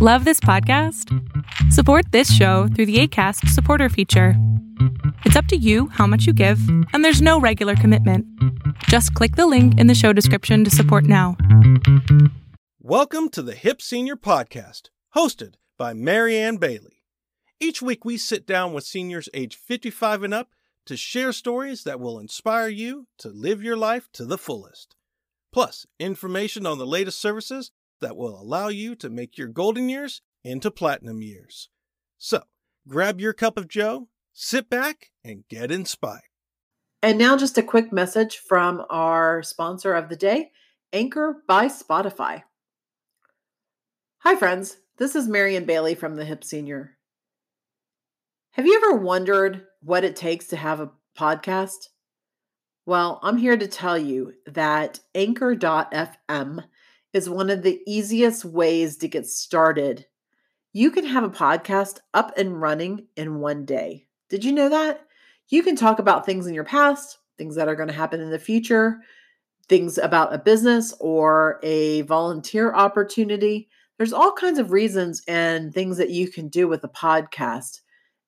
Love this podcast? Support this show through the ACAST supporter feature. It's up to you how much you give, and there's no regular commitment. Just click the link in the show description to support now. Welcome to the Hip Senior Podcast, hosted by Marianne Bailey. Each week we sit down with seniors age 55 and up to share stories that will inspire you to live your life to the fullest. Plus, information on the latest services that will allow you to make your golden years into platinum years. So, grab your cup of joe, sit back, and get inspired. And now, just a quick message from our sponsor of the day, Anchor by Spotify. Hi, friends. This is Marion Bailey from the Hip Senior. Have you ever wondered what it takes to have a podcast? Well, I'm here to tell you that Anchor.fm is one of the easiest ways to get started. You can have a podcast up and running in one day. Did you know that? You can talk about things in your past, things that are going to happen in the future, things about a business or a volunteer opportunity. There's all kinds of reasons and things that you can do with a podcast.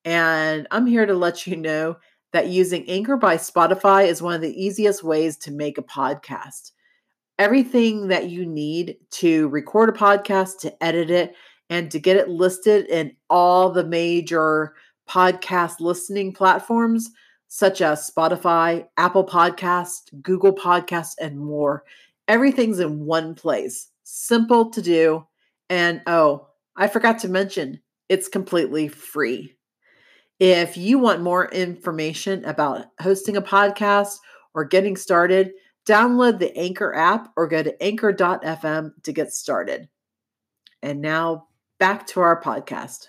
And I'm here to let you know that using Anchor by Spotify is one of the easiest ways to make a podcast everything that you need to record a podcast, to edit it, and to get it listed in all the major podcast listening platforms such as Spotify, Apple Podcast, Google Podcast, and more. Everything's in one place. Simple to do. And oh, I forgot to mention, it's completely free. If you want more information about hosting a podcast or getting started, Download the Anchor app or go to anchor.fm to get started. And now back to our podcast.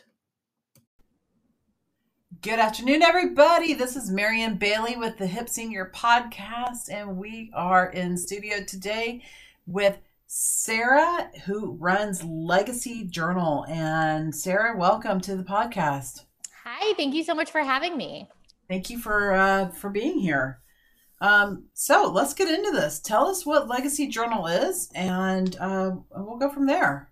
Good afternoon, everybody. This is Marianne Bailey with the Hip Senior Podcast, and we are in studio today with Sarah, who runs Legacy Journal. And Sarah, welcome to the podcast. Hi, thank you so much for having me. Thank you for uh, for being here. Um, so let's get into this. Tell us what Legacy Journal is, and uh, we'll go from there.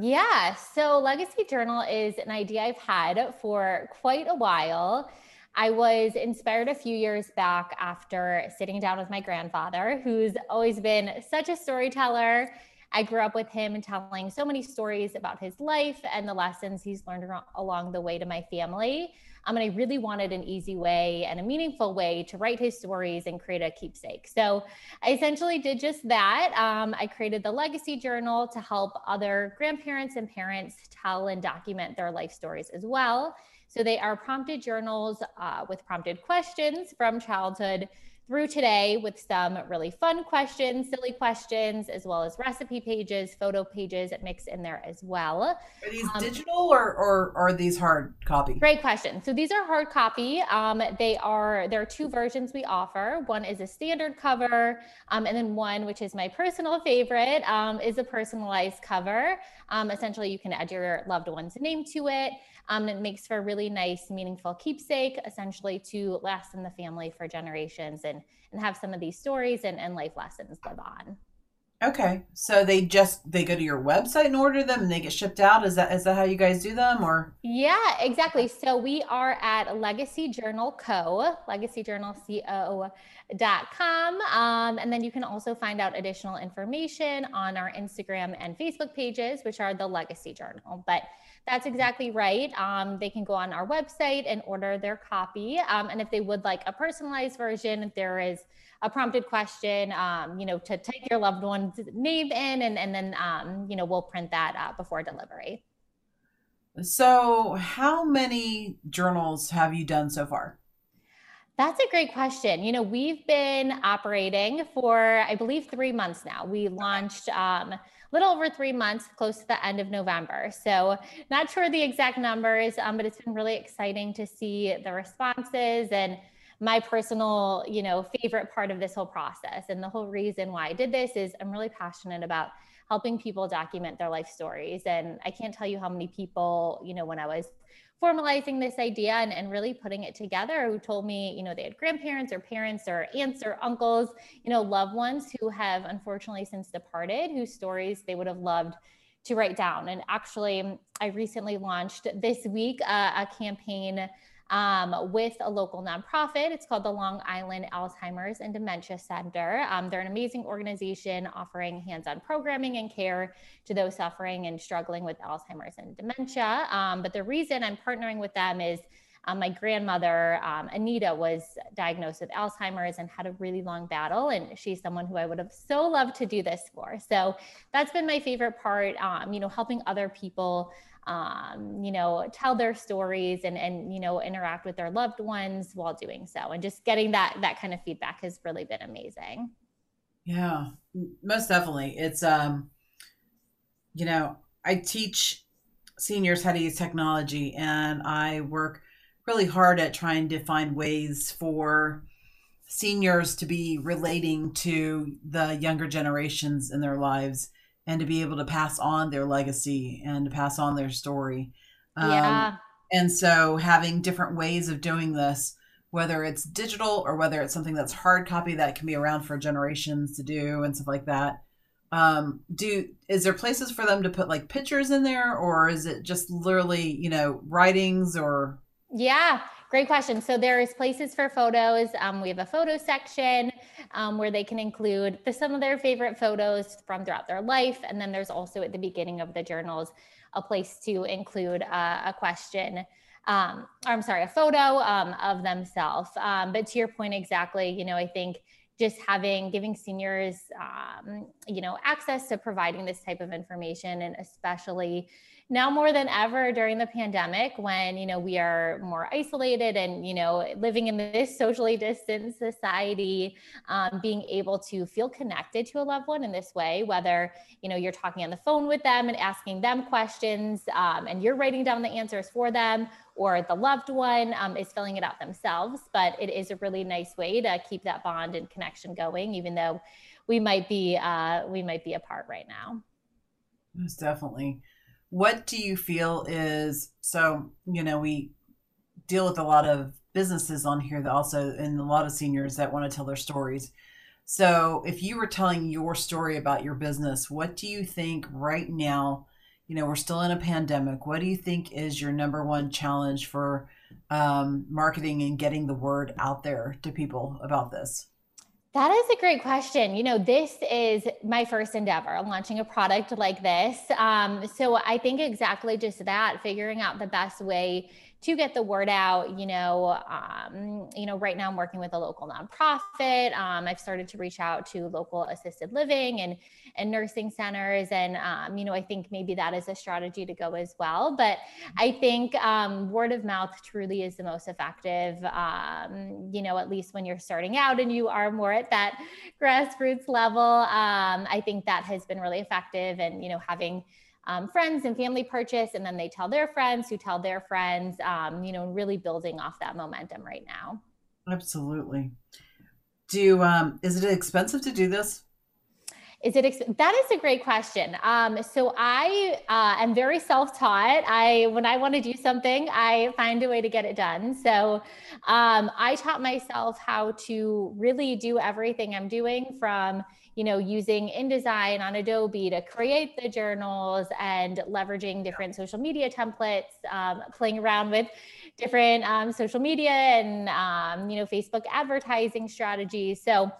Yeah, so Legacy Journal is an idea I've had for quite a while. I was inspired a few years back after sitting down with my grandfather, who's always been such a storyteller. I grew up with him and telling so many stories about his life and the lessons he's learned along the way to my family. Um, and I really wanted an easy way and a meaningful way to write his stories and create a keepsake. So I essentially did just that. Um, I created the Legacy Journal to help other grandparents and parents tell and document their life stories as well. So they are prompted journals uh, with prompted questions from childhood through today with some really fun questions, silly questions, as well as recipe pages, photo pages that mix in there as well. Are these um, digital or, or, or are these hard copy? Great question. So these are hard copy. Um, they are there are two versions we offer. One is a standard cover, um, and then one, which is my personal favorite, um, is a personalized cover. Um, essentially, you can add your loved one's name to it. Um, it makes for a really nice, meaningful keepsake, essentially to last in the family for generations and and have some of these stories and, and life lessons live on. Okay, so they just they go to your website and order them, and they get shipped out. Is that is that how you guys do them, or? Yeah, exactly. So we are at Legacy Journal Co. Legacy Journal Co. dot com, um, and then you can also find out additional information on our Instagram and Facebook pages, which are the Legacy Journal. But that's exactly right. Um, they can go on our website and order their copy. Um, and if they would like a personalized version, there is a prompted question, um, you know, to type your loved one's name in, and, and then, um, you know, we'll print that uh, before delivery. So, how many journals have you done so far? That's a great question. You know, we've been operating for, I believe, three months now. We launched um, little over three months, close to the end of November. So, not sure the exact numbers, um, but it's been really exciting to see the responses and my personal, you know, favorite part of this whole process. And the whole reason why I did this is I'm really passionate about helping people document their life stories. And I can't tell you how many people, you know, when I was formalizing this idea and, and really putting it together who told me you know they had grandparents or parents or aunts or uncles you know loved ones who have unfortunately since departed whose stories they would have loved to write down. And actually, I recently launched this week uh, a campaign um, with a local nonprofit. It's called the Long Island Alzheimer's and Dementia Center. Um, they're an amazing organization offering hands on programming and care to those suffering and struggling with Alzheimer's and dementia. Um, but the reason I'm partnering with them is. Um, my grandmother, um, Anita, was diagnosed with Alzheimer's and had a really long battle. And she's someone who I would have so loved to do this for. So that's been my favorite part, um, you know, helping other people um, you know, tell their stories and and you know interact with their loved ones while doing so, and just getting that that kind of feedback has really been amazing. Yeah, most definitely. It's um, you know, I teach seniors how to use technology, and I work really hard at trying to find ways for seniors to be relating to the younger generations in their lives and to be able to pass on their legacy and to pass on their story. Um, yeah. And so having different ways of doing this, whether it's digital or whether it's something that's hard copy that can be around for generations to do and stuff like that. Um, do is there places for them to put like pictures in there or is it just literally, you know, writings or yeah, great question. So there's places for photos. Um, we have a photo section um, where they can include the, some of their favorite photos from throughout their life. And then there's also at the beginning of the journals a place to include uh, a question. Um, I'm sorry, a photo um, of themselves. Um, but to your point exactly, you know, I think just having giving seniors um, you know access to providing this type of information and especially now more than ever during the pandemic when you know we are more isolated and you know living in this socially distanced society um, being able to feel connected to a loved one in this way whether you know you're talking on the phone with them and asking them questions um, and you're writing down the answers for them or the loved one um, is filling it out themselves. But it is a really nice way to keep that bond and connection going even though we might be uh, we might be apart right now. Most definitely what do you feel is so you know we deal with a lot of businesses on here that also and a lot of seniors that want to tell their stories. So if you were telling your story about your business what do you think right now you know we're still in a pandemic what do you think is your number one challenge for um, marketing and getting the word out there to people about this that is a great question. You know, this is my first endeavor launching a product like this. Um, so I think exactly just that, figuring out the best way to get the word out. You know, um, you know, right now I'm working with a local nonprofit. Um, I've started to reach out to local assisted living and and nursing centers, and um, you know, I think maybe that is a strategy to go as well. But I think um, word of mouth truly is the most effective. Um, you know, at least when you're starting out and you are more at that grassroots level. Um, I think that has been really effective, and you know, having um, friends and family purchase, and then they tell their friends who tell their friends, um, you know, really building off that momentum right now. Absolutely. Do um, is it expensive to do this? Is it ex- that is a great question. Um, so I uh, am very self-taught. I when I want to do something, I find a way to get it done. So um, I taught myself how to really do everything I'm doing from you know, using InDesign on Adobe to create the journals and leveraging different social media templates, um, playing around with different um, social media and, um, you know, Facebook advertising strategies. So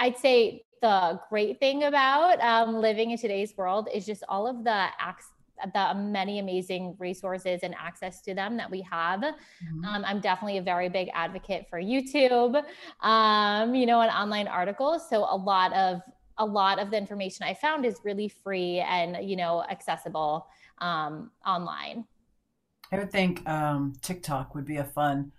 I'd say the great thing about um, living in today's world is just all of the access the many amazing resources and access to them that we have. Mm-hmm. Um, I'm definitely a very big advocate for YouTube, um, you know, and online articles. So a lot of a lot of the information I found is really free and you know accessible um, online. I would think um, TikTok would be a fun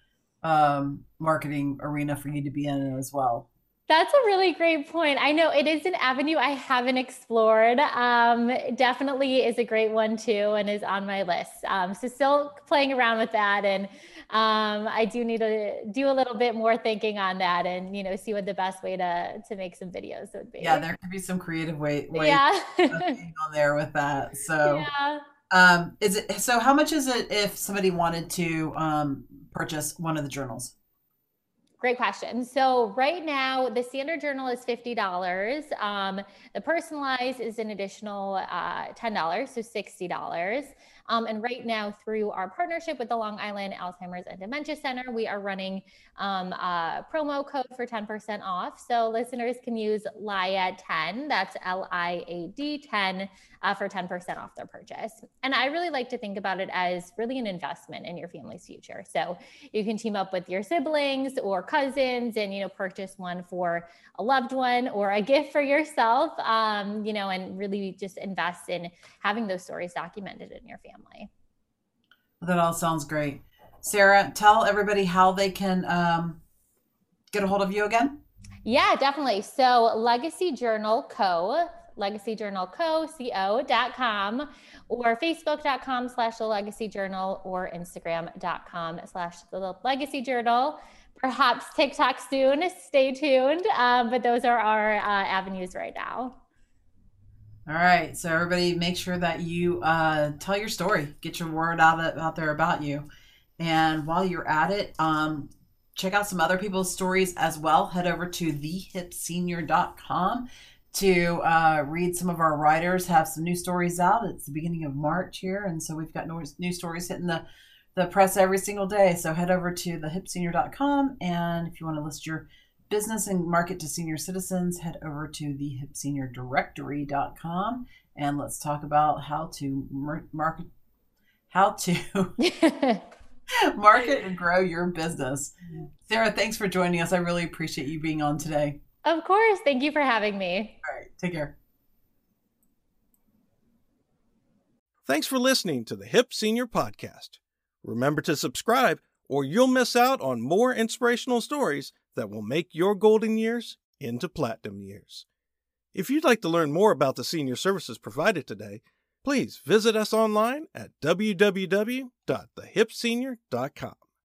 um, marketing arena for you to be in as well. That's a really great point. I know it is an avenue I haven't explored. Um, definitely is a great one too, and is on my list. Um, so still playing around with that, and um, I do need to do a little bit more thinking on that, and you know, see what the best way to to make some videos would be. Yeah, there could be some creative way, way yeah. on there with that. So, yeah. um, is it so? How much is it if somebody wanted to um, purchase one of the journals? Great question. So right now, the standard journal is fifty dollars. Um, the personalized is an additional uh, ten dollars, so sixty dollars. Um, and right now, through our partnership with the Long Island Alzheimer's and Dementia Center, we are running um, a promo code for 10% off. So listeners can use LIAD10, that's L I A D 10, uh, for 10% off their purchase. And I really like to think about it as really an investment in your family's future. So you can team up with your siblings or cousins and, you know, purchase one for a loved one or a gift for yourself, um, you know, and really just invest in having those stories documented in your family. That all sounds great. Sarah, tell everybody how they can um, get a hold of you again. Yeah, definitely. So Legacy Journal Co. Legacyjournalco.co.com or facebook.com slash the legacy journal or instagram.com slash the legacy journal. Perhaps tiktok soon. Stay tuned. Um, but those are our uh, avenues right now all right so everybody make sure that you uh, tell your story get your word out, out there about you and while you're at it um, check out some other people's stories as well head over to thehipsenior.com to uh, read some of our writers have some new stories out. It's the beginning of March here, and so we've got new stories hitting the the press every single day. So head over to thehipsenior.com, and if you want to list your business and market to senior citizens, head over to thehipseniordirectory.com, and let's talk about how to market how to market and grow your business. Sarah, thanks for joining us. I really appreciate you being on today. Of course. Thank you for having me. All right. Take care. Thanks for listening to the Hip Senior Podcast. Remember to subscribe, or you'll miss out on more inspirational stories that will make your golden years into platinum years. If you'd like to learn more about the senior services provided today, please visit us online at www.thehipsenior.com.